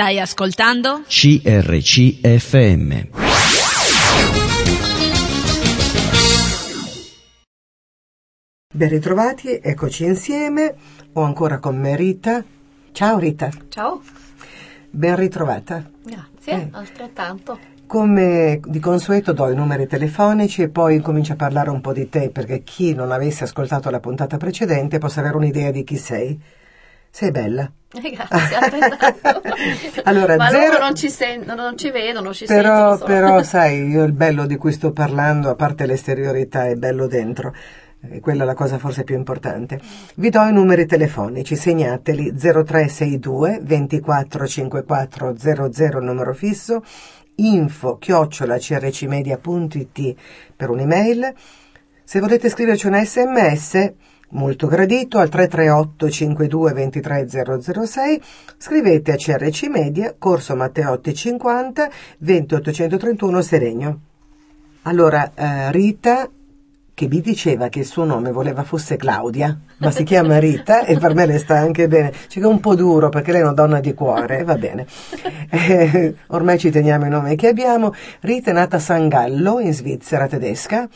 Stai ascoltando? CRCFM. Ben ritrovati, eccoci insieme. Ho ancora con me Rita. Ciao Rita, Ciao, ben ritrovata. grazie, Eh. altrettanto. Come di consueto do i numeri telefonici e poi comincio a parlare un po' di te perché chi non avesse ascoltato la puntata precedente possa avere un'idea di chi sei. Sei bella. Eh, Grazie. Allora, Ma zero- loro non ci, sen- non ci vedono, ci Però, sentono solo. però, sai, io il bello di cui sto parlando, a parte l'esteriorità, è bello dentro. E quella è la cosa forse più importante. Vi do i numeri telefonici, segnateli 0362 24 54 00 numero fisso, info chiocciola crcmedia.it per un'email. Se volete scriverci un sms, molto gradito, al 338 52 23 006, scrivete a CRC Media, Corso Matteotti 50, 20831 Seregno. Allora, eh, Rita, che mi diceva che il suo nome voleva fosse Claudia, ma si chiama Rita e per me le sta anche bene. C'è che è un po' duro perché lei è una donna di cuore, va bene. Eh, ormai ci teniamo i nomi che abbiamo. Rita è nata a San Gallo, in Svizzera tedesca.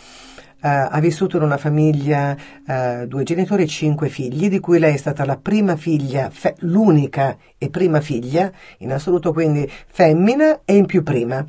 Eh, ha vissuto in una famiglia, eh, due genitori e cinque figli, di cui lei è stata la prima figlia, fe- l'unica e prima figlia, in assoluto quindi femmina e in più prima.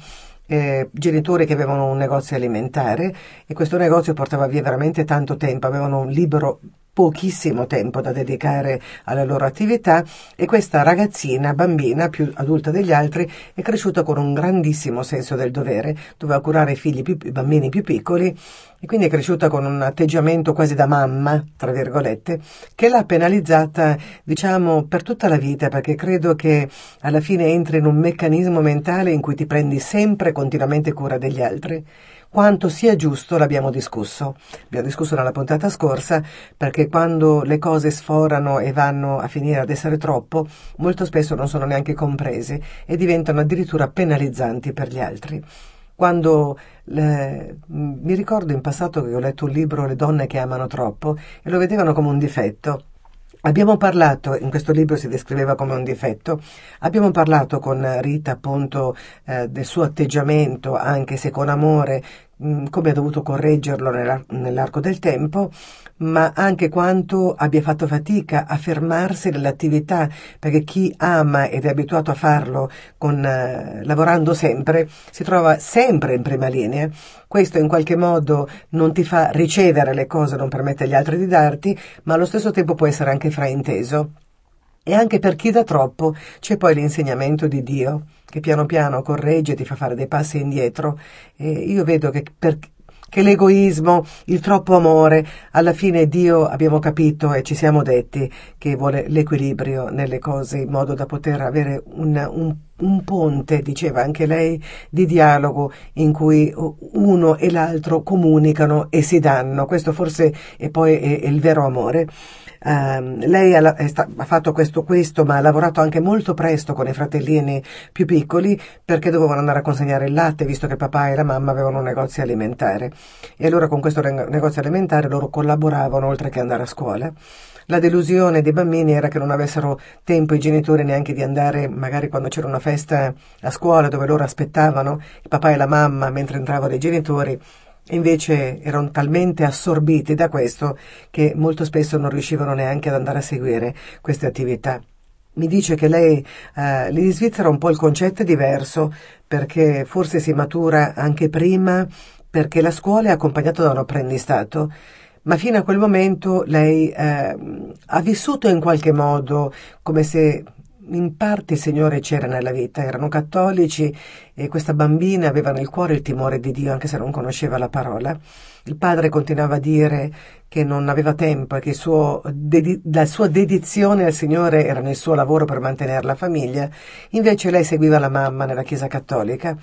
Eh, genitori che avevano un negozio alimentare e questo negozio portava via veramente tanto tempo, avevano un libero pochissimo tempo da dedicare alla loro attività e questa ragazzina, bambina, più adulta degli altri, è cresciuta con un grandissimo senso del dovere, doveva curare i figli più, i bambini più piccoli e quindi è cresciuta con un atteggiamento quasi da mamma, tra virgolette, che l'ha penalizzata, diciamo, per tutta la vita, perché credo che alla fine entri in un meccanismo mentale in cui ti prendi sempre continuamente cura degli altri. Quanto sia giusto l'abbiamo discusso. Abbiamo discusso nella puntata scorsa perché quando le cose sforano e vanno a finire ad essere troppo, molto spesso non sono neanche comprese e diventano addirittura penalizzanti per gli altri. Quando le- mi ricordo in passato che ho letto un libro Le donne che amano troppo e lo vedevano come un difetto. Abbiamo parlato, in questo libro si descriveva come un difetto, abbiamo parlato con Rita appunto eh, del suo atteggiamento, anche se con amore, mh, come ha dovuto correggerlo nell'ar- nell'arco del tempo, ma anche quanto abbia fatto fatica a fermarsi nell'attività, perché chi ama ed è abituato a farlo con, eh, lavorando sempre, si trova sempre in prima linea. Questo in qualche modo non ti fa ricevere le cose, non permette agli altri di darti, ma allo stesso tempo può essere anche frainteso. E anche per chi dà troppo c'è poi l'insegnamento di Dio, che piano piano corregge e ti fa fare dei passi indietro. E io vedo che, per- che l'egoismo, il troppo amore, alla fine Dio abbiamo capito e ci siamo detti che vuole l'equilibrio nelle cose in modo da poter avere un, un- un ponte, diceva anche lei, di dialogo in cui uno e l'altro comunicano e si danno. Questo forse è poi è- il vero amore. Ehm, lei ha, sta- ha fatto questo, questo, ma ha lavorato anche molto presto con i fratellini più piccoli perché dovevano andare a consegnare il latte, visto che papà e la mamma avevano un negozio alimentare. E allora con questo negozio alimentare loro collaboravano oltre che andare a scuola. La delusione dei bambini era che non avessero tempo i genitori neanche di andare, magari quando c'era una festa a scuola dove loro aspettavano il papà e la mamma mentre entravano i genitori. Invece erano talmente assorbiti da questo che molto spesso non riuscivano neanche ad andare a seguire queste attività. Mi dice che lei, eh, lì in Svizzera un po' il concetto è diverso perché forse si matura anche prima perché la scuola è accompagnata da un apprendistato, ma fino a quel momento lei eh, ha vissuto in qualche modo come se in parte il Signore c'era nella vita, erano cattolici e questa bambina aveva nel cuore il timore di Dio anche se non conosceva la parola. Il padre continuava a dire che non aveva tempo e che suo dedi- la sua dedizione al Signore era nel suo lavoro per mantenere la famiglia, invece lei seguiva la mamma nella Chiesa cattolica.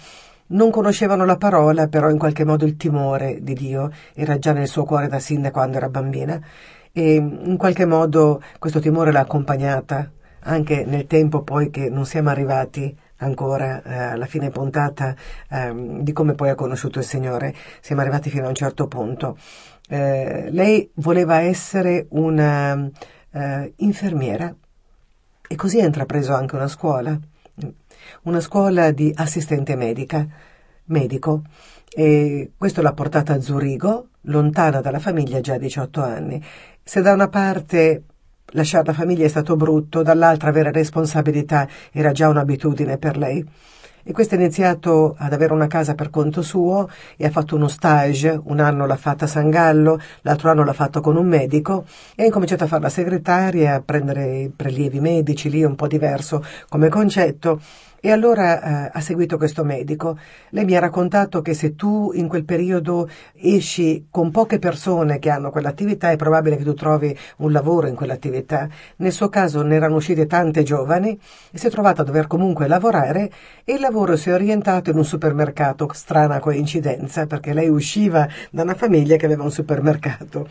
Non conoscevano la parola, però in qualche modo il timore di Dio era già nel suo cuore da sin da quando era bambina e in qualche modo questo timore l'ha accompagnata anche nel tempo poi che non siamo arrivati ancora eh, alla fine puntata ehm, di come poi ha conosciuto il Signore, siamo arrivati fino a un certo punto. Eh, lei voleva essere una eh, infermiera e così ha intrapreso anche una scuola una scuola di assistente medica, medico. E questo l'ha portata a Zurigo, lontana dalla famiglia già a 18 anni. Se da una parte lasciare la famiglia è stato brutto, dall'altra avere responsabilità era già un'abitudine per lei. E questo ha iniziato ad avere una casa per conto suo e ha fatto uno stage, un anno l'ha fatta a San Gallo, l'altro anno l'ha fatto con un medico e ha incominciato a fare la segretaria, a prendere prelievi medici, lì è un po' diverso come concetto e allora eh, ha seguito questo medico. Lei mi ha raccontato che se tu in quel periodo esci con poche persone che hanno quell'attività è probabile che tu trovi un lavoro in quell'attività. Nel suo caso ne erano uscite tante giovani e si è trovata a dover comunque lavorare e il lavoro si è orientato in un supermercato. Strana coincidenza perché lei usciva da una famiglia che aveva un supermercato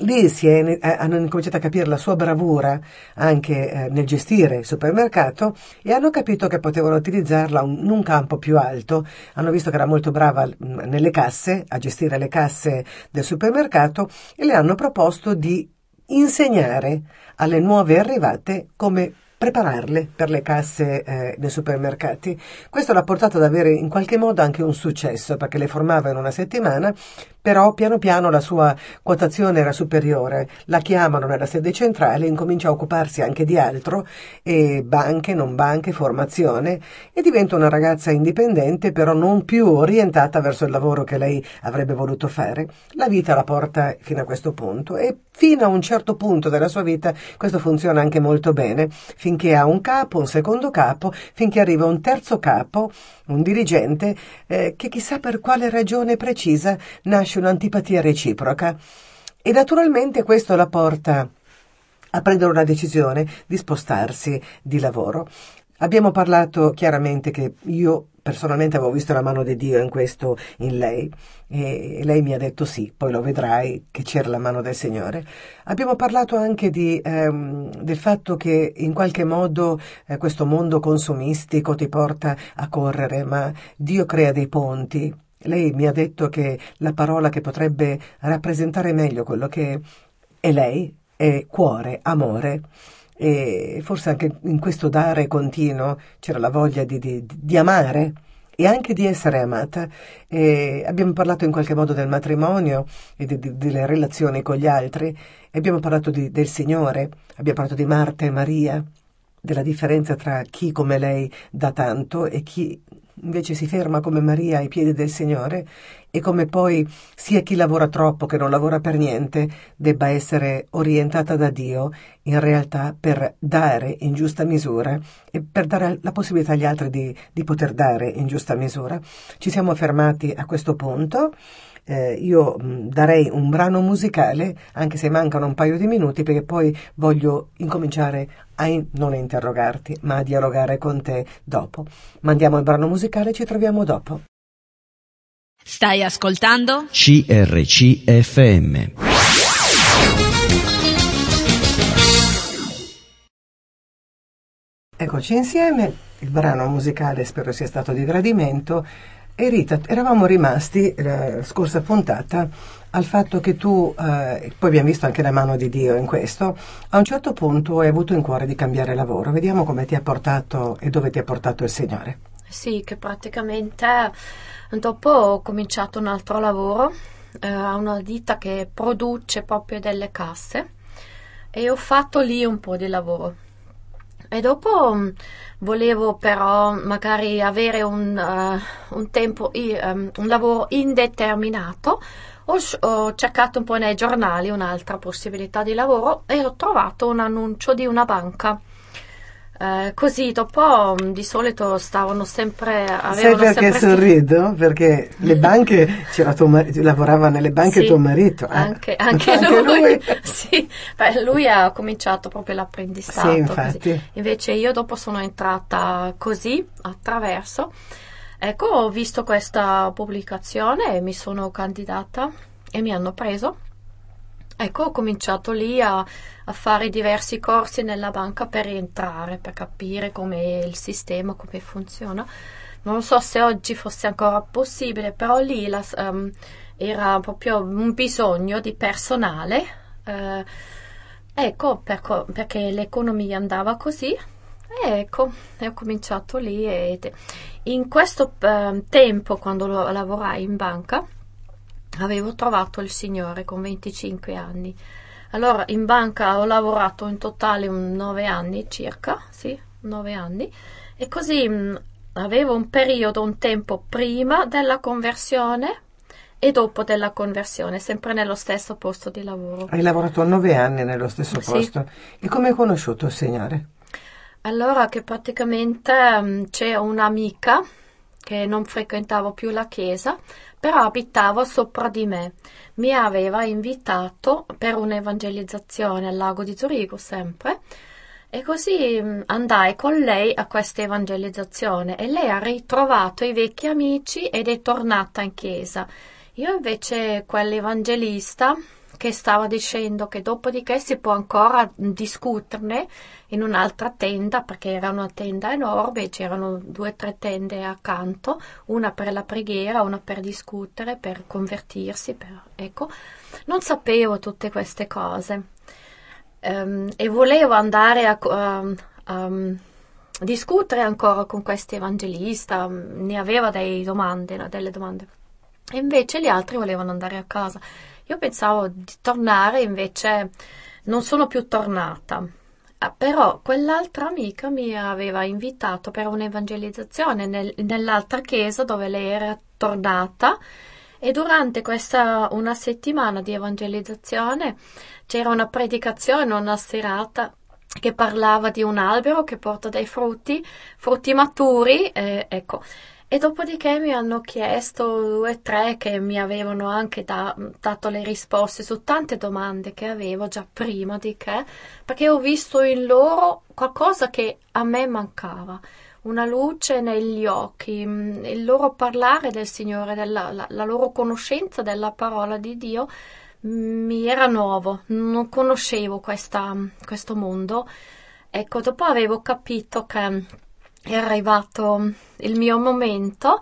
lì è, eh, hanno incominciato a capire la sua bravura anche eh, nel gestire il supermercato e hanno capito che potevano utilizzarla un, in un campo più alto. Hanno visto che era molto brava mh, mm, nelle casse, a gestire le casse del supermercato e le hanno proposto di insegnare alle nuove arrivate come prepararle per le casse eh, nei supermercati. Questo l'ha portato ad avere in qualche modo anche un successo perché le formava in una settimana però piano piano la sua quotazione era superiore, la chiamano nella sede centrale, incomincia a occuparsi anche di altro, e banche, non banche, formazione, e diventa una ragazza indipendente, però non più orientata verso il lavoro che lei avrebbe voluto fare. La vita la porta fino a questo punto e fino a un certo punto della sua vita questo funziona anche molto bene, finché ha un capo, un secondo capo, finché arriva un terzo capo, un dirigente, eh, che chissà per quale ragione precisa nasce nasce un'antipatia reciproca e naturalmente questo la porta a prendere una decisione di spostarsi di lavoro. Abbiamo parlato chiaramente che io personalmente avevo visto la mano di Dio in questo in lei e lei mi ha detto sì, poi lo vedrai che c'era la mano del Signore. Abbiamo parlato anche di, ehm, del fatto che in qualche modo eh, questo mondo consumistico ti porta a correre, ma Dio crea dei ponti lei mi ha detto che la parola che potrebbe rappresentare meglio quello che è lei è cuore, amore. E forse anche in questo dare continuo c'era la voglia di, di, di amare e anche di essere amata. E abbiamo parlato in qualche modo del matrimonio e di, delle relazioni con gli altri, abbiamo parlato del Signore, abbiamo parlato di Marta e Maria, della differenza tra chi come lei dà tanto e chi invece si ferma come Maria ai piedi del Signore e come poi sia chi lavora troppo che non lavora per niente debba essere orientata da Dio in realtà per dare in giusta misura e per dare la possibilità agli altri di, di poter dare in giusta misura. Ci siamo fermati a questo punto eh, io mh, darei un brano musicale, anche se mancano un paio di minuti, perché poi voglio incominciare a in- non a interrogarti, ma a dialogare con te dopo. Mandiamo il brano musicale e ci troviamo dopo. Stai ascoltando? CRCFM. Eccoci insieme, il brano musicale spero sia stato di gradimento e Rita, eravamo rimasti la eh, scorsa puntata al fatto che tu, eh, poi abbiamo visto anche la mano di Dio in questo, a un certo punto hai avuto in cuore di cambiare lavoro. Vediamo come ti ha portato e dove ti ha portato il Signore. Sì, che praticamente dopo ho cominciato un altro lavoro eh, a una ditta che produce proprio delle casse e ho fatto lì un po' di lavoro. E dopo mm, volevo però magari avere un, uh, un tempo, um, un lavoro indeterminato. Ho, ho, cercato un po' nei giornali un'altra possibilità di lavoro e ho trovato un annuncio di una banca eh, così dopo mm, di solito stavano sempre Sai perché sempre... sorrido? Perché le banche c'era tuo marito, lavorava nelle banche sì, tuo marito. Eh? Anche, anche, anche, lui. lui. sì, Beh, lui ha cominciato proprio l'apprendistato. Sì, infatti. Così. Invece io dopo sono entrata così attraverso. Ecco, ho visto questa pubblicazione e mi sono candidata e mi hanno preso Ecco, ho cominciato lì a, a, fare diversi corsi nella banca per entrare, per capire come il sistema, come funziona. Non so se oggi fosse ancora possibile, però lì la, um, era proprio un bisogno di personale. Eh, ecco, per, perché l'economia andava così E ecco, e ho cominciato lì e in questo eh, tempo, quando lo, lavorai in banca, avevo trovato il Signore con 25 anni. Allora, in banca ho lavorato in totale un 9 anni circa, sì, 9 anni, e così mh, avevo un periodo, un tempo prima della conversione e dopo della conversione, sempre nello stesso posto di lavoro. Hai lavorato nove anni nello stesso Sì. posto. E come hai conosciuto il Signore? Allora che praticamente mm, c'è un'amica che non frequentavo più la chiesa, però abitava sopra di me. Mi aveva invitato per un'evangelizzazione al lago di Zurigo sempre. E così mm, andai con lei a questa evangelizzazione e lei ha ritrovato i vecchi amici ed è tornata in chiesa. Io invece quell'evangelista che stava dicendo che dopodiché si può ancora discuterne in un'altra tenda, perché era una tenda enorme, c'erano due o tre tende accanto, una per la preghiera, una per discutere, per convertirsi, per- ecco. Non sapevo tutte queste cose Ehm, e volevo andare a, a- a discutere ancora con questo evangelista, mm, ne aveva domande, no, delle domande. E invece gli altri volevano andare a casa. Io pensavo di tornare, invece non sono più tornata. Ah, Però quell'altra amica mi aveva invitato per un'evangelizzazione nel- nell'altra chiesa dove lei era tornata e durante questa una settimana di evangelizzazione c'era una predicazione, una serata che parlava di un albero che porta dei frutti, frutti maturi, eh, ecco. E dopodiché mi hanno chiesto due o tre che mi avevano anche da- dato le risposte su tante domande che avevo già prima di che, perché ho visto in loro qualcosa che a me mancava, una luce negli occhi, il loro parlare del Signore, della, la, la loro conoscenza della parola di Dio mi era nuovo, non conoscevo questa- questo mondo. Ecco, dopo avevo capito che è arrivato il mio momento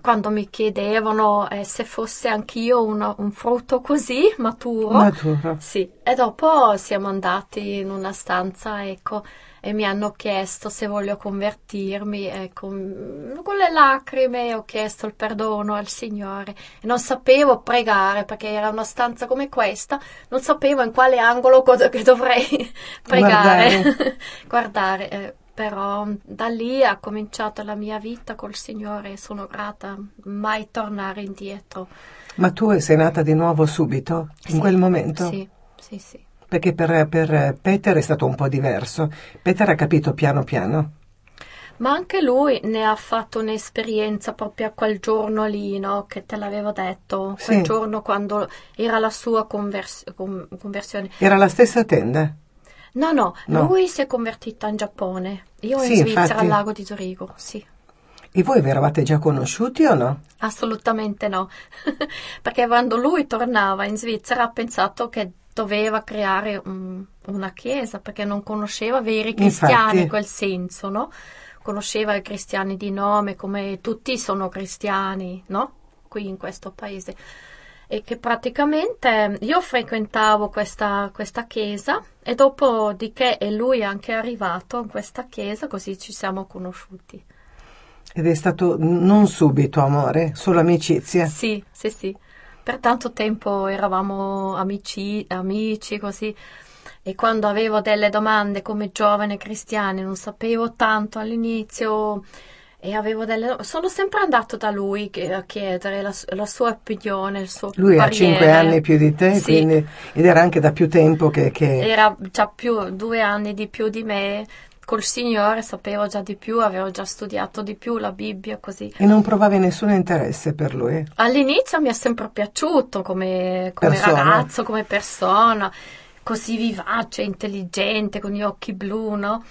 quando mi chiedevano eh, se fosse anch'io uno- un frutto così maturo. Maturo. Sì, e dopo siamo andati in una stanza, ecco, e mi hanno chiesto se voglio convertirmi, ecco, con le lacrime ho chiesto il perdono al Signore e non sapevo pregare perché era una stanza come questa, non sapevo in quale angolo dovrei pregare, guardare, eh, però da lì ha cominciato la mia vita col Signore e sono grata, mai tornare indietro. Ma tu sei nata di nuovo subito, in Sì, quel momento? Sì, sì, sì. Perché per, per Peter è stato un po' diverso. Peter ha capito piano piano. Ma anche lui ne ha fatto un'esperienza proprio a quel giorno lì, no? Che te l'avevo detto, quel Sì. giorno quando era la sua convers- con- conversione. Era la stessa tenda. No, no, No. lui si è convertito in Giappone, io in Sì, Svizzera infatti. al lago di Zurigo, sì. E voi vi eravate già conosciuti o no? Assolutamente no, perché quando lui tornava in Svizzera ha pensato che doveva creare un- una chiesa, perché non conosceva veri cristiani Infatti. in quel senso, no? Conosceva i cristiani di nome, come tutti sono cristiani, no? Qui in questo paese. E che praticamente io frequentavo questa, questa chiesa e dopodiché è lui anche arrivato in questa chiesa, così ci siamo conosciuti. Ed è stato non subito amore, solo amicizia. Sì, sì, sì. Per tanto tempo eravamo amici, amici così. E quando avevo delle domande come giovane cristiana, non sapevo tanto all'inizio e avevo delle... Sono sempre andato da lui a chiedere la, la sua opinione, il suo Lui ha cinque anni più di te, Sì. quindi- ed era anche da più tempo che... che- Era già più, due anni di più di me. Col Signore sapevo già di più, avevo già studiato di più la Bibbia, così. E non provavi nessun interesse per lui. All'inizio mi è sempre piaciuto come, come ragazzo, come persona, così vivace, intelligente, con gli occhi blu, no?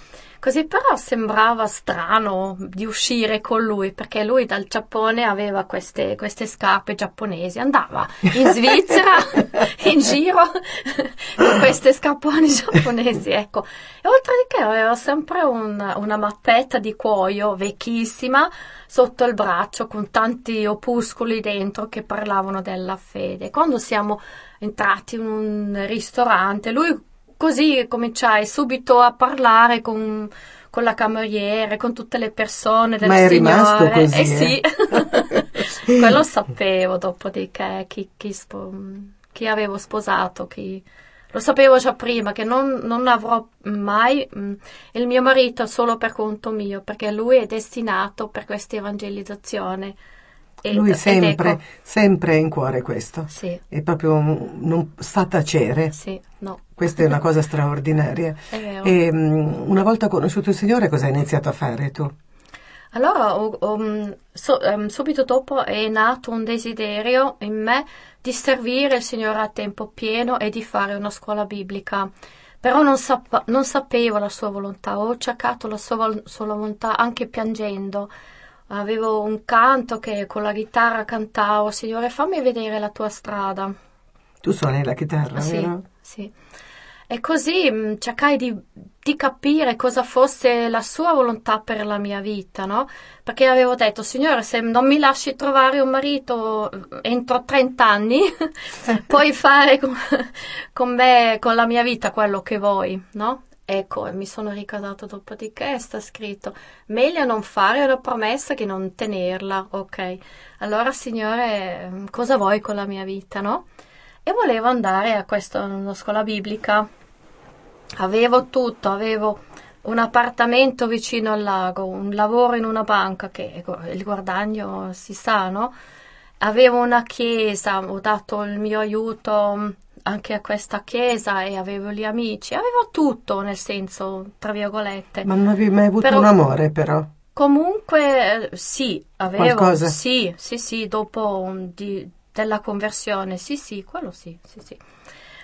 Così però sembrava strano di uscire con lui, perché lui dal Giappone aveva queste, queste scarpe giapponesi, andava in Svizzera in giro con queste scarponi giapponesi, ecco. E oltre di che aveva sempre un- una mappetta di cuoio vecchissima sotto il braccio con tanti opuscoli dentro che parlavano della fede. Quando siamo entrati in un ristorante, lui così cominciai subito a parlare con, con la cameriere, con tutte le persone del Ma è Signore. rimasto così, Eh sì, eh? quello sapevo dopodiché chi, chi, spo- chi avevo sposato, chi... Lo sapevo già prima che non, non avrò mai mm, il mio marito solo per conto mio, perché lui è destinato per questa evangelizzazione. Lui sempre, ecco, sempre ha in cuore questo. sì, È proprio non sa tacere. sì, no, Questa è una cosa straordinaria. E mm, una volta conosciuto il Signore, cosa hai iniziato a fare tu? Allora, mm, so- ehm, subito dopo è nato un desiderio in me di servire il Signore a tempo pieno e di fare una scuola biblica. Però non, sap- non sapevo la sua volontà, ho cercato la sua, vol- sua volontà anche piangendo. Avevo un canto che con la chitarra cantavo, Signore, fammi vedere la tua strada. Tu suoni la chitarra, Sì, vero? sì. E così mh, cercai di, di capire cosa fosse la sua volontà per la mia vita, no? Perché avevo detto, Signore, se non mi lasci trovare un marito eh, entro 30 anni, puoi fare con, con me, con la mia vita, quello che vuoi, no? Ecco, mi sono ricordato dopodiché, sta scritto, meglio non fare una promessa che non tenerla, ok? Allora, Signore, cosa vuoi con la mia vita, no? e volevo andare a questa scuola biblica. Avevo tutto, avevo un appartamento vicino al lago, un lavoro in una banca che il guadagno si sa, no? Avevo una chiesa, ho dato il mio aiuto anche a questa chiesa e avevo gli amici, avevo tutto nel senso, tra virgolette. Ma non avevi mai avuto Però- un amore, però. Comunque eh, sì, avevo, Qualcosa? sì, sì, sì, dopo un di- della conversione, sì, sì, quello sì, sì, sì.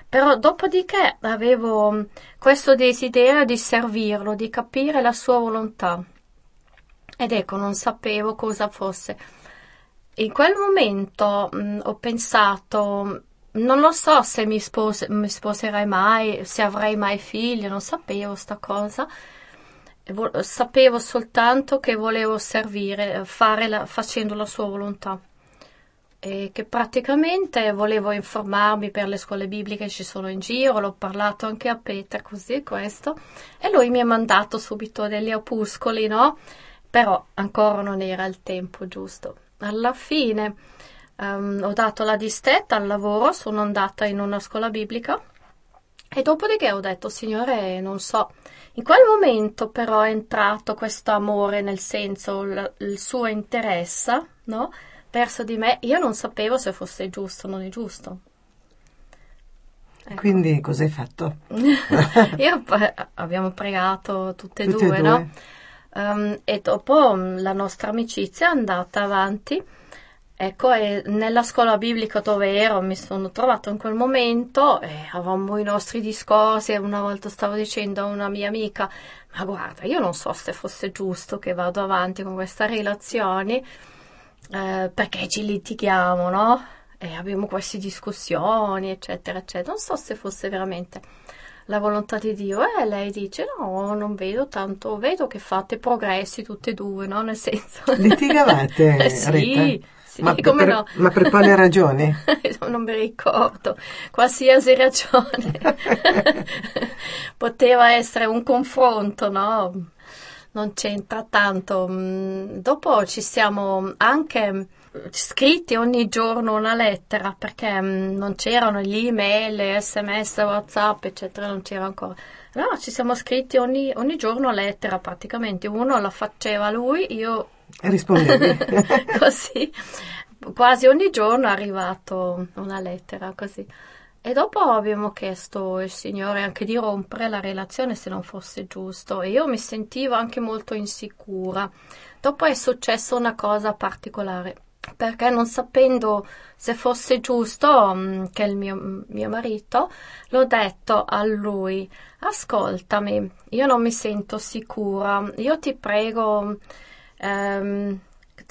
Però dopodiché avevo mm, questo desiderio di servirlo, di capire la sua volontà. Ed ecco, non sapevo cosa fosse. In quel momento mm, ho pensato, non lo so se mi, spos- mi sposerai mai, se avrei mai figli, non sapevo sta cosa. E vo- sapevo soltanto che volevo servire, la- facendo la sua volontà. E che praticamente volevo informarmi per le scuole bibliche che ci sono in giro, l'ho parlato anche a Peter, così questo, e lui mi ha mandato subito degli opuscoli, no? Però ancora non era il tempo giusto. Alla fine ehm, ho dato la distetta al lavoro, sono andata in una scuola biblica e dopodiché ho detto, Signore, non so. In quel momento però è entrato questo amore, nel senso il, il suo interesse, no? Verso di me. Io non sapevo se fosse giusto o non è giusto. Ecco. Quindi cosa hai fatto? Io poi- abbiamo pregato tutte e Tutte e due, due. no? Ehm, e dopo mm, la nostra amicizia è andata avanti. Ecco, e nella scuola biblica dove ero mi sono trovato in quel momento e avevamo i nostri discorsi e una volta stavo dicendo a una mia amica, ma guarda, io non so se fosse giusto che vado avanti con questa relazione eh, perché ci litighiamo, no? E abbiamo queste discussioni, eccetera, eccetera. Non so se fosse veramente la volontà di Dio. E lei dice: No, non vedo tanto, vedo che fate progressi tutte e due, no? Nel senso. Litigavate, Eh, sì, Rita? Sì, ma, per, no? ma per quale ragione? non mi ricordo, qualsiasi ragione. Poteva essere un confronto, no? Non c'entra tanto. Mm, Dopo ci siamo anche scritti ogni giorno una lettera perché mm, non c'erano gli email, sms, whatsapp, eccetera, non c'era ancora. No, ci siamo scritti ogni, ogni giorno lettera praticamente. Uno la faceva lui, io Rispondevi. così. Quasi ogni giorno è arrivato una lettera così. E dopo abbiamo chiesto al Signore anche di rompere la relazione se non fosse giusto. E io mi sentivo anche molto insicura. Dopo è successa una cosa particolare perché non sapendo se fosse giusto mm, che il mio, mio marito l'ho detto a lui ascoltami io non mi sento sicura io ti prego ehm,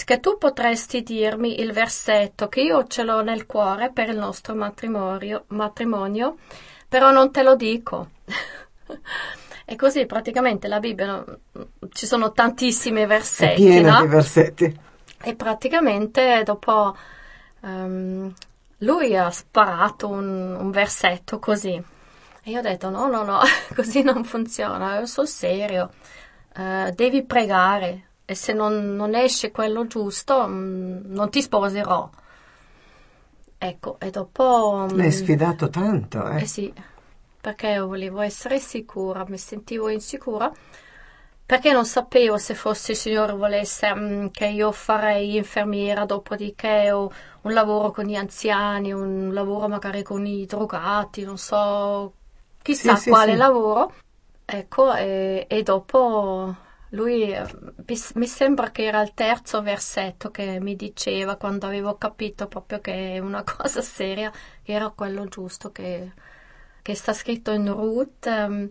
che tu potresti dirmi il versetto che io ce l'ho nel cuore per il nostro matrimonio, matrimonio però non te lo dico. e così praticamente la Bibbia ci sono tantissimi È versetti, piena no? di versetti. E praticamente dopo ehm, lui ha sparato un, un versetto così. E io ho detto no, no, no, così non funziona, io sul serio. eh, devi pregare e se non, non esce quello giusto mh, mm, non ti sposerò. Ecco, e dopo... L'hai mm, sfidato tanto, eh? Eh sì, perché volevo essere sicura, mi sentivo insicura, perché non sapevo se fosse il Signore volesse mh, che io farei infermiera, dopodiché o un lavoro con gli anziani, un lavoro magari con i drogati, non so, chissà sì, quale sì, sì. lavoro. Ecco, e, e dopo lui mi sembra che era il terzo versetto che mi diceva quando avevo capito proprio che è una cosa seria, che era quello giusto che, che sta scritto in Ruth.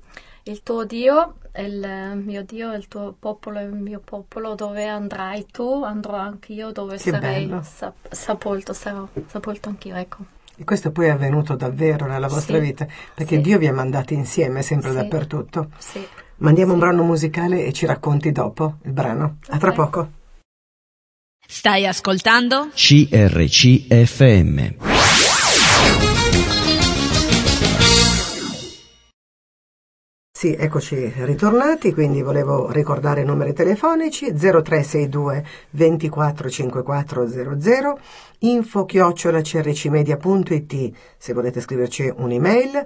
Il tuo Dio il mio Dio, il tuo popolo il mio popolo, dove andrai tu, andrò anch'io, dove che sarei sap- sepolto, sarò sepolto anch'io, ecco. E questo poi è avvenuto davvero nella vostra sì, vita, perché sì. Dio vi ha mandati insieme sempre sì, dappertutto. Sì. Mandiamo un brano musicale e ci racconti dopo il brano. A tra poco. Stai ascoltando? CRCFM. Sì, eccoci ritornati, quindi volevo ricordare i numeri telefonici 0362 245400, info chiocciola crcmedia.it se volete scriverci un'email,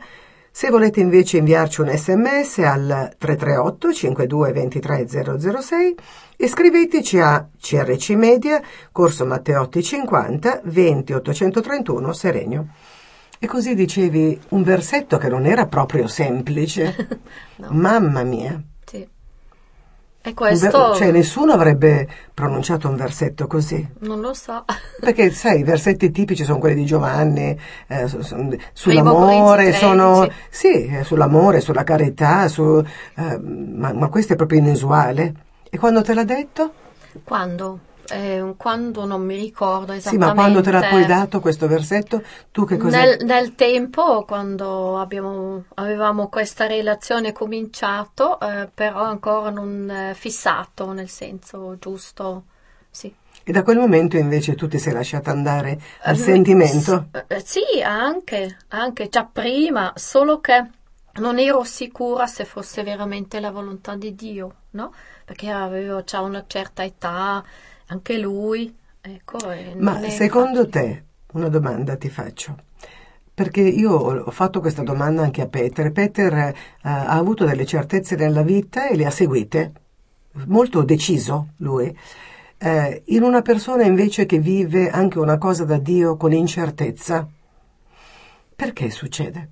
se volete invece inviarci un sms al 338 52 23 006 iscriveteci a CRC Media, Corso Matteotti 50 20 831 Serenio. E così dicevi un versetto che non era proprio semplice. no. Mamma mia. Sì. E questo... Ver- cioè nessuno avrebbe pronunciato un versetto così. Non lo so. Perché sai, i versetti tipici sono quelli di Giovanni, eh, su, su, sull'amore, sono... Sì, eh, sull'amore, sulla carità, su, eh, ma, ma questo è proprio inusuale. E quando te l'ha detto? Quando? Eh, quando non mi ricordo esattamente. Sì, ma quando te l'ha poi dato questo versetto, tu che cosa? Nel, nel tempo, quando abbiamo, avevamo questa relazione cominciato, eh, però ancora non eh, fissato, nel senso giusto, sì. E da quel momento invece tu ti sei lasciata andare al sentimento? S- sì, anche, anche già prima, solo che non ero sicura se fosse veramente la volontà di Dio, no? Perché avevo già una certa età, anche lui. Ecco, Ma secondo te, una domanda ti faccio, perché io ho fatto questa domanda anche a Peter. Peter eh, ha avuto delle certezze nella vita e le ha seguite, molto deciso lui. Eh, in una persona invece che vive anche una cosa da Dio con incertezza, perché succede?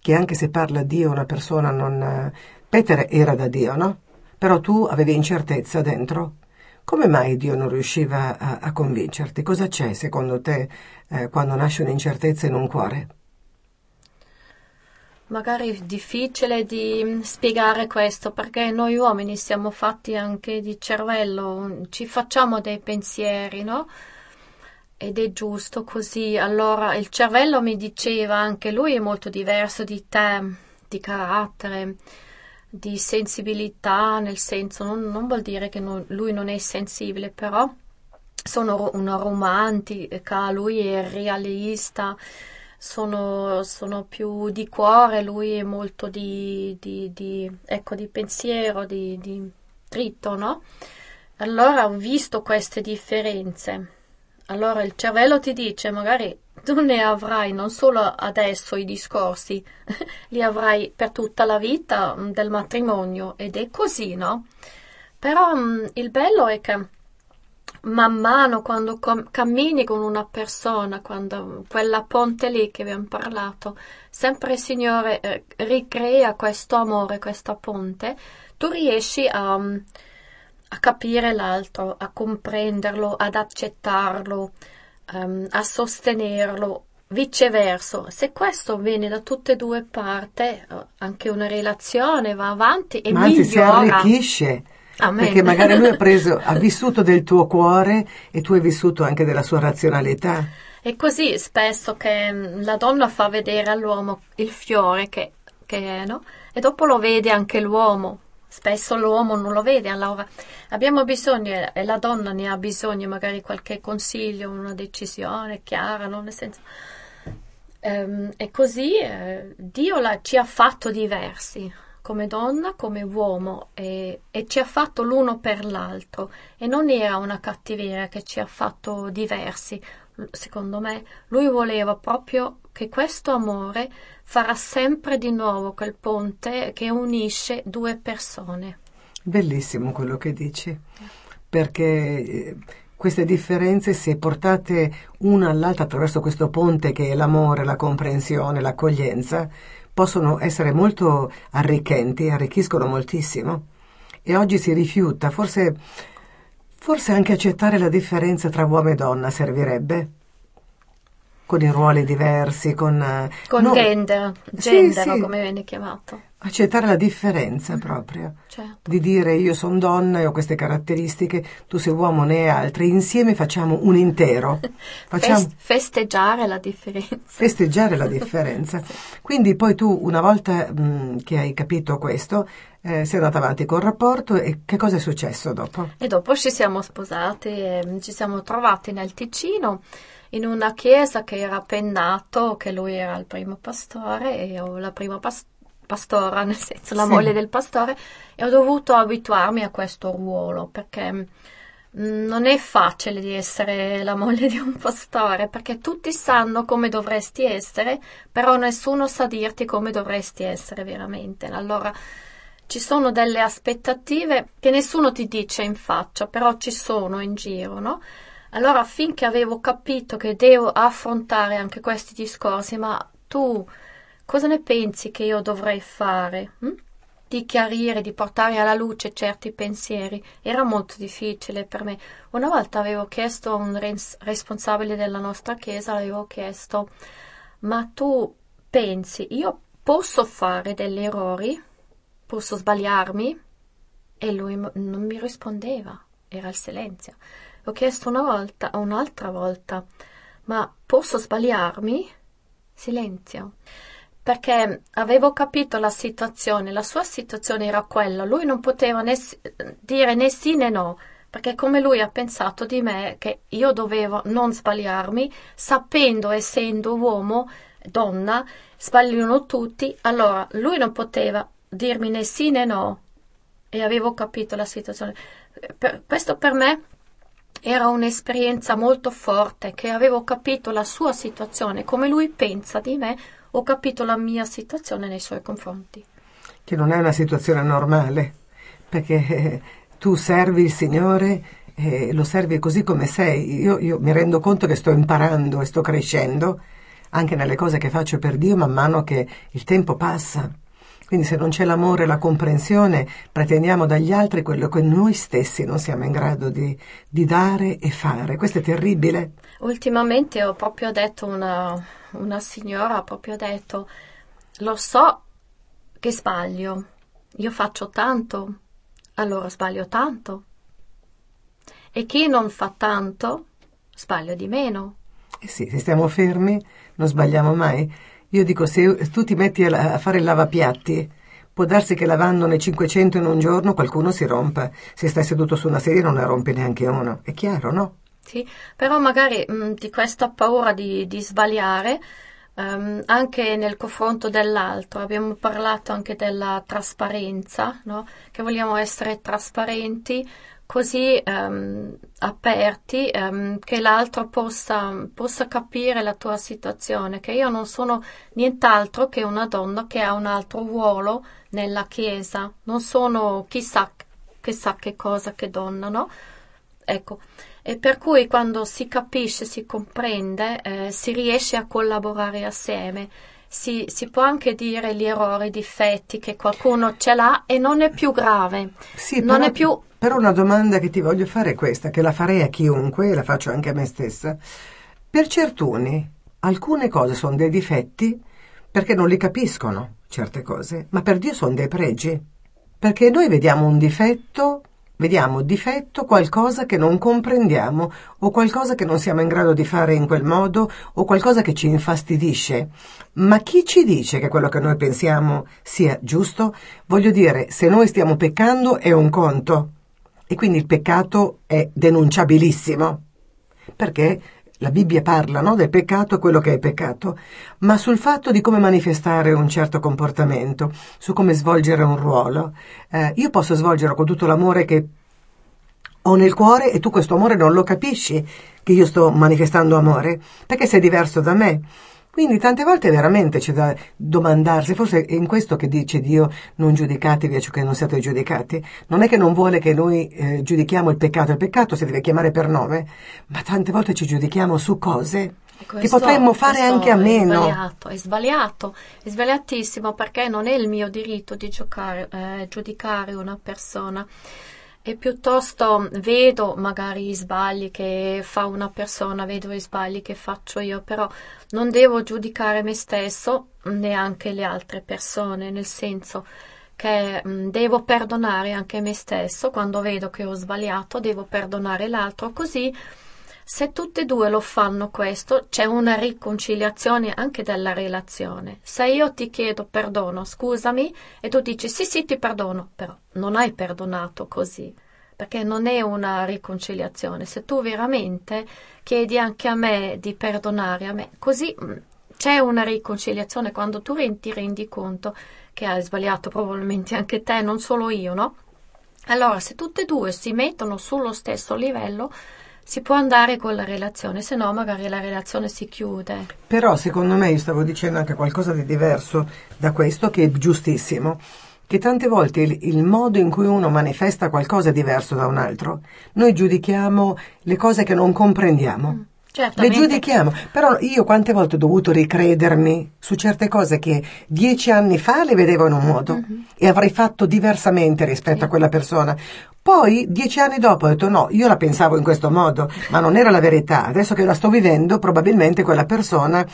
Che anche se parla Dio una persona non... Peter era da Dio, no? Però tu avevi incertezza dentro. Come mai Dio non riusciva a, a convincerti? Cosa c'è secondo te eh, quando nasce un'incertezza in un cuore? Magari è difficile di mm, spiegare questo perché noi uomini siamo fatti anche di cervello, ci facciamo dei pensieri, no? Ed è giusto così. Allora il cervello mi diceva anche lui è molto diverso di te, di carattere di sensibilità, nel senso non, non vuol dire che non, lui non è sensibile, però sono una romantica, lui è realista, sono, sono più di cuore, lui è molto di, di, di, ecco, di pensiero, di, di dritto, no? Allora ho visto queste differenze. Allora il cervello ti dice magari tu ne avrai non solo adesso i discorsi, li avrai per tutta la vita mm, del matrimonio ed è così, no? Però mm, il bello è che man mano quando com- cammini con una persona, quando quella ponte lì che abbiamo parlato, sempre il Signore eh, ricrea questo amore, questa ponte, tu riesci a, mm, a capire l'altro, a comprenderlo, ad accettarlo um, a sostenerlo. Viceversa, se questo avviene da tutte e due parti, eh, anche una relazione va avanti e Ma anzi migliora. si arricchisce. Amen. Perché magari lui ha, preso, ha vissuto del tuo cuore e tu hai vissuto anche della sua razionalità. È così spesso che mm, la donna fa vedere all'uomo il fiore che, che è, no? E dopo lo vede anche l'uomo. Spesso l'uomo non lo vede, allora abbiamo bisogno, e la donna ne ha bisogno, magari qualche consiglio, una decisione chiara, no? nel senso. Ehm, e così eh, Dio la, ci ha fatto diversi, come donna, come uomo e, e, ci ha fatto l'uno per l'altro e non era una cattiveria che ci ha fatto diversi. Secondo me lui voleva proprio che questo amore farà sempre di nuovo quel ponte che unisce due persone. Bellissimo quello che dici, perché eh, queste differenze, se portate una all'altra attraverso questo ponte che è l'amore, la comprensione, l'accoglienza, possono essere molto arricchenti, arricchiscono moltissimo. E oggi si rifiuta, forse, forse anche accettare la differenza tra uomo e donna servirebbe con i ruoli diversi, con... Eh, con no, gender, gender sì, sì. come viene chiamato. Accettare la differenza proprio, certo. di dire io sono donna e ho queste caratteristiche, tu sei uomo ne altre, insieme facciamo un intero. Facciamo... Fest- festeggiare la differenza. Festeggiare la differenza. Quindi poi tu una volta mh, che hai capito questo, eh, sei andata avanti col rapporto e che cosa è successo dopo? E dopo ci siamo sposati, e ci siamo trovati nel Ticino in una chiesa che era pennato, che lui era il primo pastore e io la prima pas- pastora, nel senso la sì. moglie del pastore, e ho dovuto abituarmi a questo ruolo perché mm, non è facile di essere la moglie di un pastore perché tutti sanno come dovresti essere, però nessuno sa dirti come dovresti essere veramente. Allora ci sono delle aspettative che nessuno ti dice in faccia, però ci sono in giro, no? Allora, finché avevo capito che devo affrontare anche questi discorsi, ma tu cosa ne pensi che io dovrei fare? Hm? Di chiarire, di portare alla luce certi pensieri era molto difficile per me. Una volta avevo chiesto a un res- responsabile della nostra chiesa, avevo chiesto, ma tu pensi, io posso fare degli errori? Posso sbagliarmi? E lui non mi rispondeva, era il silenzio. Ho chiesto una volta, un'altra volta, ma posso sbagliarmi? Silenzio. Perché avevo capito la situazione, la sua situazione era quella, lui non poteva né dire né sì né no, perché come lui ha pensato di me che io dovevo non sbagliarmi, sapendo, essendo uomo, donna, sbagliano tutti, allora lui non poteva dirmi né sì né no e avevo capito la situazione. Per, questo per me era un'esperienza molto forte, che avevo capito la sua situazione, come lui pensa di me, ho capito la mia situazione nei suoi confronti. Che non è una situazione normale, perché eh, tu servi il Signore e lo servi così come sei. Io, io mi rendo conto che sto imparando e sto crescendo anche nelle cose che faccio per Dio man mano che il tempo passa. Quindi se non c'è l'amore e la comprensione, pretendiamo dagli altri quello che noi stessi non siamo in grado di, di dare e fare. Questo è terribile. Ultimamente ho proprio detto, una, una signora ha proprio detto, lo so che sbaglio, io faccio tanto, allora sbaglio tanto. E chi non fa tanto, sbaglia di meno. Eh sì, se stiamo fermi non sbagliamo mai. Io dico, se tu ti metti a, fare il lavapiatti, può darsi che lavandone 500 in un giorno qualcuno si rompa. Se stai seduto su una sedia non ne rompi neanche uno. È chiaro, no? Sì, però magari mh, mm, di questa paura di, di sbagliare, um, anche nel confronto dell'altro, abbiamo parlato anche della trasparenza, no? Che vogliamo essere trasparenti così um, aperti um, che l'altro possa, possa, capire la tua situazione, che io non sono nient'altro che una donna che ha un altro ruolo nella Chiesa, non sono chissà, chissà che cosa che donna, no? Ecco, e per cui quando si capisce, si comprende, eh, si riesce a collaborare assieme si, si, può anche dire gli errori, i difetti che qualcuno ce l'ha e non è più grave. Sì, non però, è più... però una domanda che ti voglio fare è questa, che la farei a chiunque e la faccio anche a me stessa. Per certuni alcune cose sono dei difetti perché non li capiscono certe cose, ma per Dio sono dei pregi. Perché noi vediamo un difetto Vediamo difetto qualcosa che non comprendiamo o qualcosa che non siamo in grado di fare in quel modo o qualcosa che ci infastidisce. Ma chi ci dice che quello che noi pensiamo sia giusto? Voglio dire, se noi stiamo peccando è un conto e quindi il peccato è denunciabilissimo perché la Bibbia parla no, del peccato, quello che è peccato, ma sul fatto di come manifestare un certo comportamento, su come svolgere un ruolo. Eh, io posso svolgerlo con tutto l'amore che ho nel cuore e tu questo amore non lo capisci che io sto manifestando amore, perché sei diverso da me. Quindi tante volte veramente c'è da domandarsi, forse è in questo che dice Dio non giudicatevi ciò che non siate giudicati. Non è che non vuole che noi eh, giudichiamo il peccato, il peccato si deve chiamare per nome, ma tante volte ci giudichiamo su cose questo, che potremmo fare anche a meno. È sbagliato, è sbagliato, è sbagliatissimo perché non è il mio diritto di giocare, eh, giudicare una persona e piuttosto vedo magari gli sbagli che fa una persona, vedo gli sbagli che faccio io, però non devo giudicare me stesso neanche le altre persone, nel senso che mh, devo perdonare anche me stesso. Quando vedo che ho sbagliato, devo perdonare l'altro, così se tutte e due lo fanno questo, c'è una riconciliazione anche della relazione. Se io ti chiedo perdono, scusami, e tu dici sì, sì, ti perdono, però non hai perdonato così, perché non è una riconciliazione. Se tu veramente chiedi anche a me di perdonare a me, così mm, c'è una riconciliazione quando tu ti rendi conto che hai sbagliato probabilmente anche te, non solo io, no? Allora, se tutte e due si mettono sullo stesso livello, si può andare con la relazione, se no magari la relazione si chiude. Però secondo me io stavo dicendo anche qualcosa di diverso da questo che è giustissimo, che tante volte il, il modo in cui uno manifesta qualcosa è diverso da un altro. Noi giudichiamo le cose che non comprendiamo. Mm. Le giudichiamo, però io quante volte ho dovuto ricredermi su certe cose che dieci anni fa le vedevo in un modo mm-hmm. e avrei fatto diversamente rispetto sì. a quella persona. Poi, dieci anni dopo, ho detto no, io la pensavo in questo modo, ma non era la verità. Adesso che la sto vivendo, probabilmente quella persona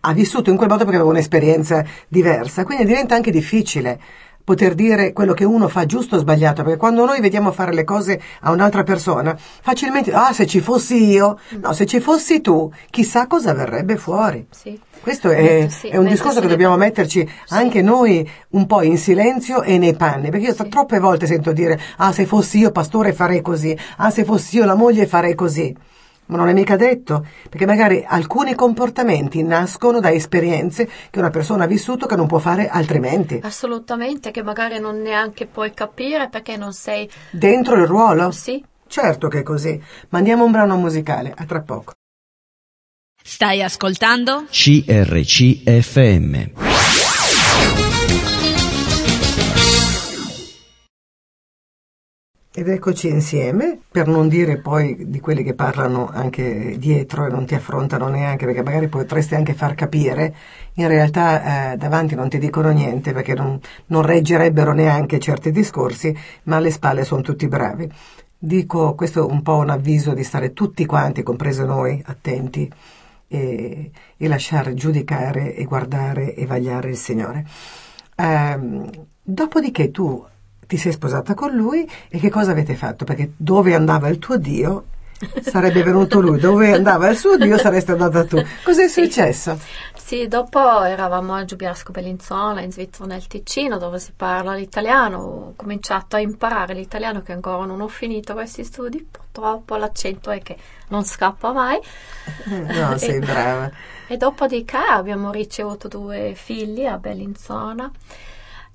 ha vissuto in quel modo perché aveva un'esperienza diversa. Quindi diventa anche difficile poter dire quello che uno fa giusto o sbagliato, perché quando noi vediamo fare le cose a un'altra persona, facilmente, ah, se ci fossi io, no, se ci fossi tu, chissà cosa verrebbe fuori. Sì. Questo è, sì, è un discorso che dobbiamo metterci anche noi un po' in silenzio e nei panni, perché io troppe volte sento dire, ah, se fossi io pastore farei così, ah, se fossi io la moglie farei così ma non è mica detto, perché magari alcuni comportamenti nascono da esperienze che una persona ha vissuto che non può fare altrimenti. Assolutamente, che magari non neanche puoi capire perché non sei dentro il ruolo. Sì. Certo che è così. Mandiamo un brano musicale, a tra poco. Stai ascoltando? CRCFM. Ed eccoci insieme, per non dire poi di quelli che parlano anche dietro e non ti affrontano neanche, perché magari potresti anche far capire, in realtà eh, davanti non ti dicono niente perché non, non reggerebbero neanche certi discorsi, ma alle spalle sono tutti bravi. Dico, questo è un po' un avviso di stare tutti quanti, compreso noi, attenti e, e lasciare giudicare e guardare e vagliare il Signore. Eh, dopodiché tu ti sei sposata con lui e che cosa avete fatto? Perché dove andava il tuo Dio sarebbe venuto lui, dove andava il suo Dio saresti andata tu. Cos'è sì. successo? Sì, dopo eravamo a Giubiasco Bellinzona, in Svizzera nel Ticino, dove si parla l'italiano. Ho cominciato a imparare l'italiano che ancora non ho finito questi studi, purtroppo l'accento è che non scappa mai. No, sei brava. E dopodiché abbiamo ricevuto due figli a Bellinzona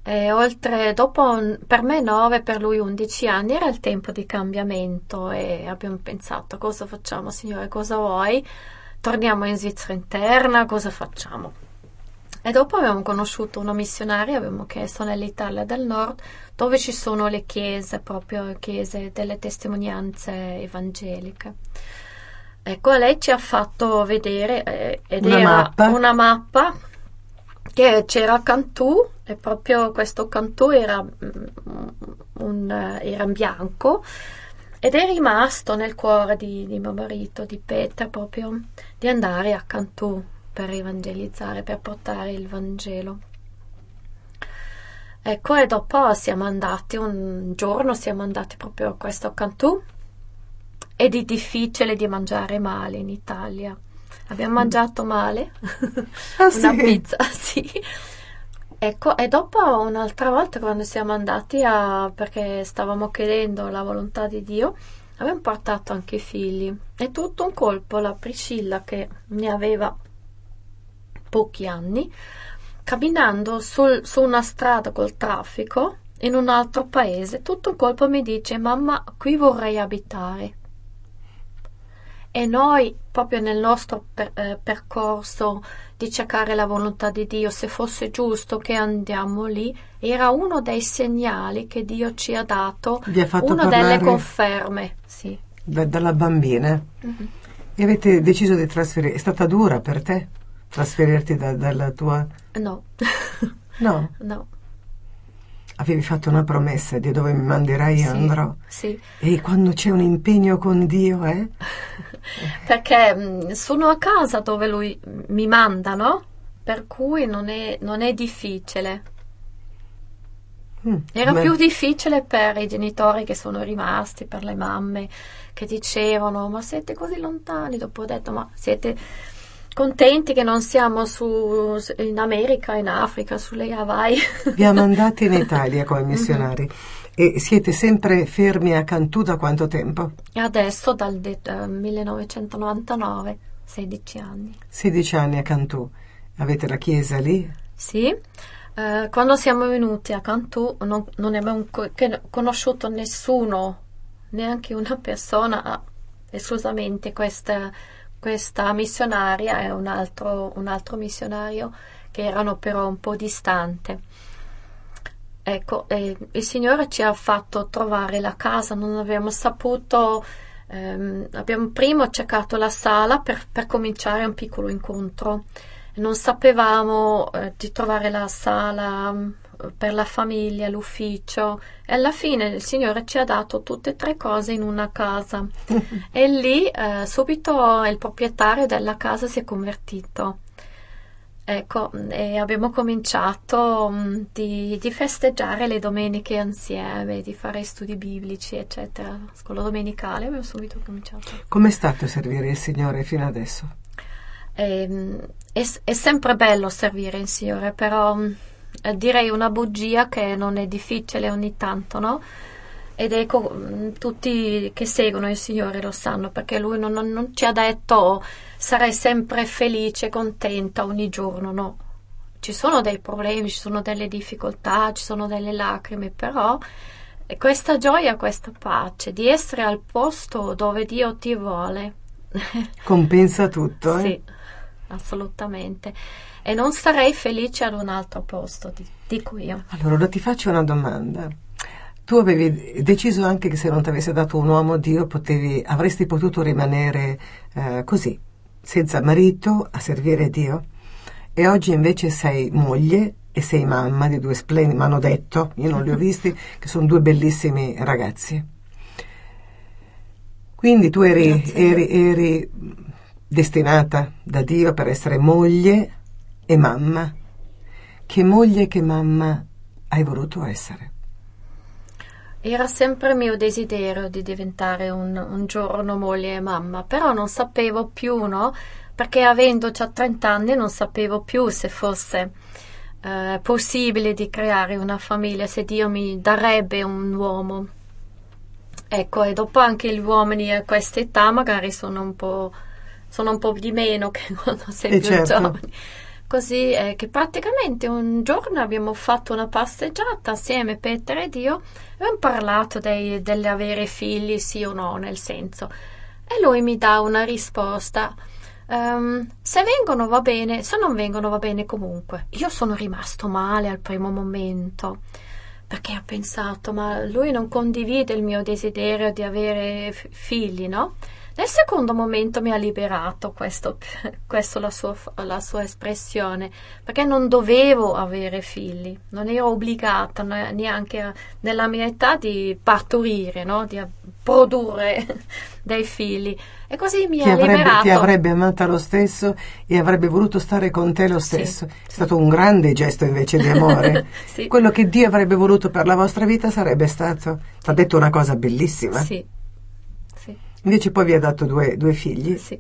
e oltre, dopo per me 9, per lui 11 anni era il tempo di cambiamento e abbiamo pensato cosa facciamo signore, cosa vuoi? Torniamo in Svizzera interna, cosa facciamo? E dopo abbiamo conosciuto una missionaria, abbiamo chiesto nell'Italia del Nord dove ci sono le chiese, proprio chiese delle testimonianze evangeliche. Ecco, lei ci ha fatto vedere eh, ed una era mappa. una mappa che c'era Cantù e proprio questo Cantù era, mm, un, era in bianco ed è rimasto nel cuore di, di mio marito, di Peter, proprio di andare a Cantù per evangelizzare, per portare il Vangelo. Ecco, e dopo siamo andati, un giorno siamo andati proprio a questo Cantù ed è difficile di mangiare male in Italia. Abbiamo mangiato male, Ah, una sì? pizza, sì. Ecco, e dopo un'altra volta quando siamo andati a, perché stavamo chiedendo la volontà di Dio, abbiamo portato anche i figli. E tutto un colpo la Priscilla che ne aveva pochi anni, camminando sul, su una strada col traffico in un altro paese, tutto un colpo mi dice mamma qui vorrei abitare. E noi, proprio nel nostro per, eh, percorso di cercare la volontà di Dio, se fosse giusto che andiamo lì, era uno dei segnali che Dio ci ha dato, Vi ha fatto una delle conferme. Sì. da- dalla bambina. Mhm. E avete deciso di trasferire. È stata dura per te trasferirti da- dalla tua. No, No, no, avevi fatto una promessa di dove mi manderai sì, andrò. sì. E quando c'è un impegno con Dio, eh? perché mh, sono a casa dove lui mi manda, no? Per cui non è, non è difficile. Mm, Era beh, più difficile per i genitori che sono rimasti, per le mamme che dicevano: Ma siete così lontani? Dopo ho detto: Ma siete contenti che non siamo su, in America, in Africa, sulle Hawaii? Vi ha mandati in Italia come missionari. E siete sempre fermi a Cantù da quanto tempo? Adesso dal de- eh, 1999, 16 anni. 16 anni a Cantù. Avete la chiesa lì? Sì, eh, quando siamo venuti a Cantù non, non abbiamo conosciuto nessuno, neanche una persona, ah, esclusivamente questa, questa missionaria e un altro, un altro missionario che erano però un po' distante. Ecco, eh, il Signore ci ha fatto trovare la casa, non abbiamo saputo, ehm, abbiamo prima cercato la sala per, per cominciare un piccolo incontro. Non sapevamo eh, di trovare la sala per la famiglia, l'ufficio e alla fine il Signore ci ha dato tutte e tre cose in una casa e lì eh, subito il proprietario della casa si è convertito. Ecco, e abbiamo cominciato mh, di, di festeggiare le domeniche insieme, di fare studi biblici, eccetera. Scuola domenicale abbiamo subito cominciato. Com'è stato servire il Signore fino adesso? Ehm, è, è sempre bello servire il Signore, però mh, eh, direi una bugia che non è difficile ogni tanto, no? Ed ecco, tutti che seguono il Signore lo sanno, perché Lui non, non- ci ha detto sarai sempre felice, contenta ogni giorno, no. Ci sono dei problemi, ci sono delle difficoltà, ci sono delle lacrime, però eh, questa gioia, questa pace di essere al posto dove Dio ti vuole. Compensa tutto, eh? Sì, assolutamente. E non sarei felice ad un altro posto, di- dico io. Allora, ora ti faccio una domanda. Tu avevi deciso anche che se non ti avesse dato un uomo Dio potevi, avresti potuto rimanere eh, così, senza marito, a servire Dio. E oggi invece sei moglie e sei mamma di due splendidi, mi hanno detto, io non li ho visti, che sono due bellissimi ragazzi. Quindi tu eri, eri, eri destinata da Dio per essere moglie e mamma. Che moglie e che mamma hai voluto essere? Era sempre mio desiderio di diventare un, un giorno moglie e mamma, però non sapevo più, no? Perché avendo già 30 anni non sapevo più se fosse eh, possibile di creare una famiglia, se Dio mi darebbe un uomo. Ecco, e dopo anche gli uomini a questa età magari sono un po', sono un po' di meno che quando sei Eh, più certo. giovane. Così eh, che praticamente un giorno abbiamo fatto una passeggiata assieme, Peter ed io, e abbiamo parlato dei- dell'avere figli, sì o no, nel senso. E lui mi dà una risposta. ehm, se vengono va bene, se non vengono va bene comunque. Io sono rimasto male al primo momento perché ho pensato, ma lui non condivide il mio desiderio di avere f- figli, no? Nel secondo momento mi ha liberato questo, questo la, sua, la sua espressione, perché non dovevo avere figli, non ero obbligata ne- neanche nella mia età di partorire, no? Di produrre dei figli. E così mi Ti ha avrebbe, liberato. ti avrebbe amata lo stesso e avrebbe voluto stare con te lo Sì, stesso. È sì. stato un grande gesto invece di amore. Sì. Quello che Dio avrebbe voluto per la vostra vita sarebbe stato. Ti ha detto una cosa bellissima. Sì, Invece poi vi ha dato due, due figli sì,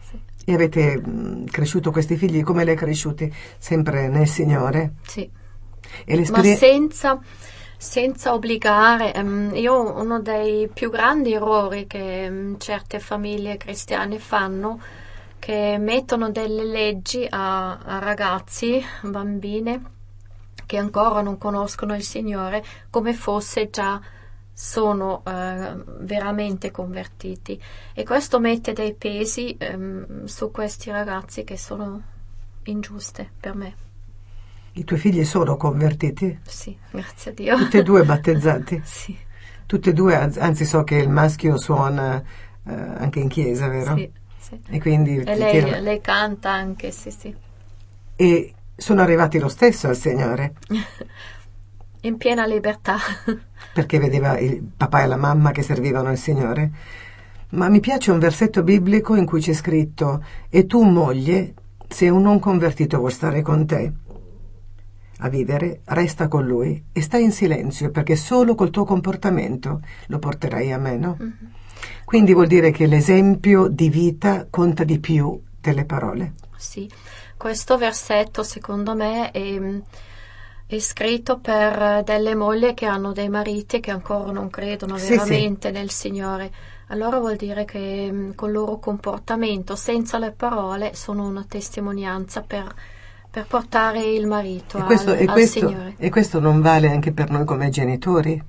sì, e avete mh, cresciuto questi figli come li hai cresciuti? Sempre nel Signore. sì. E ma senza senza obbligare. Um, io uno dei più grandi errori che um, certe famiglie cristiane fanno che mettono delle leggi a, a ragazzi, bambine che ancora non conoscono il Signore come fosse già sono eh, veramente convertiti e questo mette dei pesi ehm, su questi ragazzi che sono ingiuste per me. I tuoi figli sono convertiti? Sì, grazie a Dio. Tutti e due battezzati? sì. Tutti e due, anzi so che il maschio suona eh, anche in chiesa, vero? Sì, sì. E quindi... E lei, tira... lei canta anche, sì, sì. E sono arrivati lo stesso al Signore? in piena libertà. Perché vedeva il papà e la mamma che servivano il Signore. Ma mi piace un versetto biblico in cui c'è scritto: E tu, moglie, se un non convertito vuol stare con te a vivere, resta con lui e stai in silenzio perché solo col tuo comportamento lo porterai a meno. Mm-hmm. Quindi vuol dire che l'esempio di vita conta di più delle parole. Sì, questo versetto secondo me è è scritto per delle mogli che hanno dei mariti che ancora non credono sì, veramente sì. nel Signore. Allora vuol dire che mm, con il loro comportamento, senza le parole, sono una testimonianza per, per portare il marito e questo, al, e questo, Signore. E questo non vale anche per noi come genitori?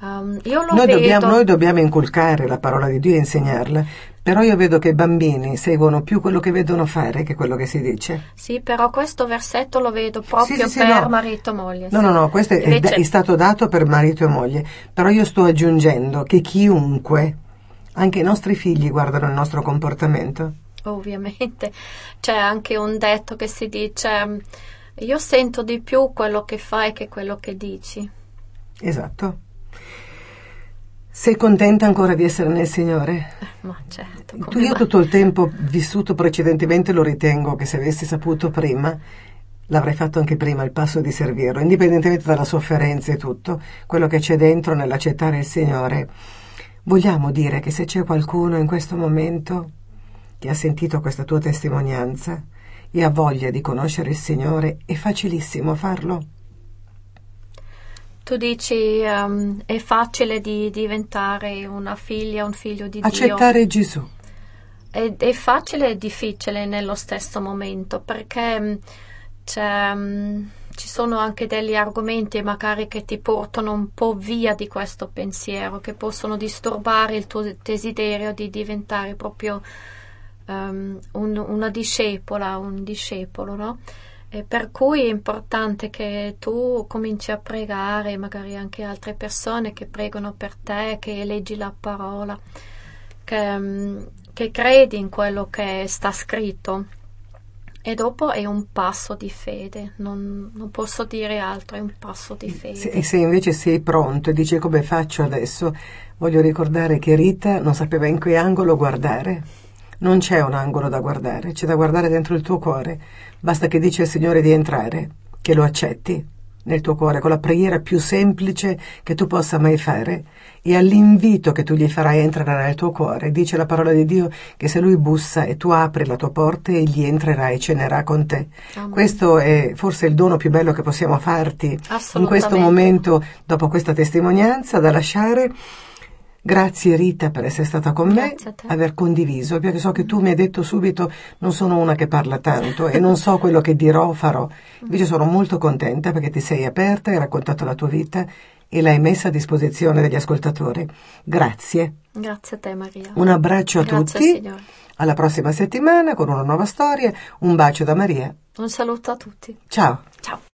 Um, noi, dobbiamo, noi, dobbiamo, inculcare la parola di Dio e insegnarla, però io vedo che i bambini seguono più quello che vedono fare che quello che si dice. Sì, però questo versetto lo vedo proprio sì, sì, per no. marito e moglie. No, no, no, questo Invece... è, è stato dato per marito e moglie, però io sto aggiungendo che chiunque, anche i nostri figli, guardano il nostro comportamento. Ovviamente, c'è anche un detto che si dice io sento di più quello che fai che quello che dici. Esatto. Sei contenta ancora di essere nel Signore? Ma certo. Tu, io tutto il tempo vissuto precedentemente lo ritengo che se avessi saputo prima l'avrei fatto anche prima il passo di servirlo, indipendentemente dalla sofferenza e tutto, quello che c'è dentro nell'accettare il Signore. Vogliamo dire che se c'è qualcuno in questo momento che ha sentito questa tua testimonianza e ha voglia di conoscere il Signore, è facilissimo farlo. Tu dici um, è facile di diventare una figlia, un figlio di Accettare Dio. Accettare Gesù. È, è, facile e difficile nello stesso momento perché um, ci sono anche degli argomenti magari che ti portano un po' via di questo pensiero, che possono disturbare il tuo desiderio di diventare proprio um, un, una discepola, un discepolo, no? E per cui è importante che tu cominci a pregare, magari anche altre persone che pregano per te, che leggi la parola, che, mm, che credi in quello che sta scritto. E dopo è un passo di fede, non, non posso dire altro, è un passo di fede. E se invece sei pronto e dici come faccio adesso, voglio ricordare che Rita non sapeva in che angolo guardare non c'è un angolo da guardare, c'è da guardare dentro il tuo cuore. Basta che dici al Signore di entrare, che lo accetti nel tuo cuore con la preghiera più semplice che tu possa mai fare e all'invito che tu gli farai entrerà nel tuo cuore. Dice la parola di Dio che se lui bussa e tu apri la tua porta egli entrerà e cenerà con te. Amen. Questo è forse il dono più bello che possiamo farti in questo momento dopo questa testimonianza da lasciare Grazie Rita per essere stata con me, aver condiviso, perché so che tu mi hai detto subito non sono una che parla tanto e non so quello che dirò o farò. Invece sono molto contenta perché ti sei aperta, hai raccontato la tua vita e l'hai messa a disposizione degli ascoltatori. Grazie. Grazie a te Maria. Un abbraccio a Grazie, tutti. Signore. Alla prossima settimana con una nuova storia. Un bacio da Maria. Un saluto a tutti. Ciao. Ciao.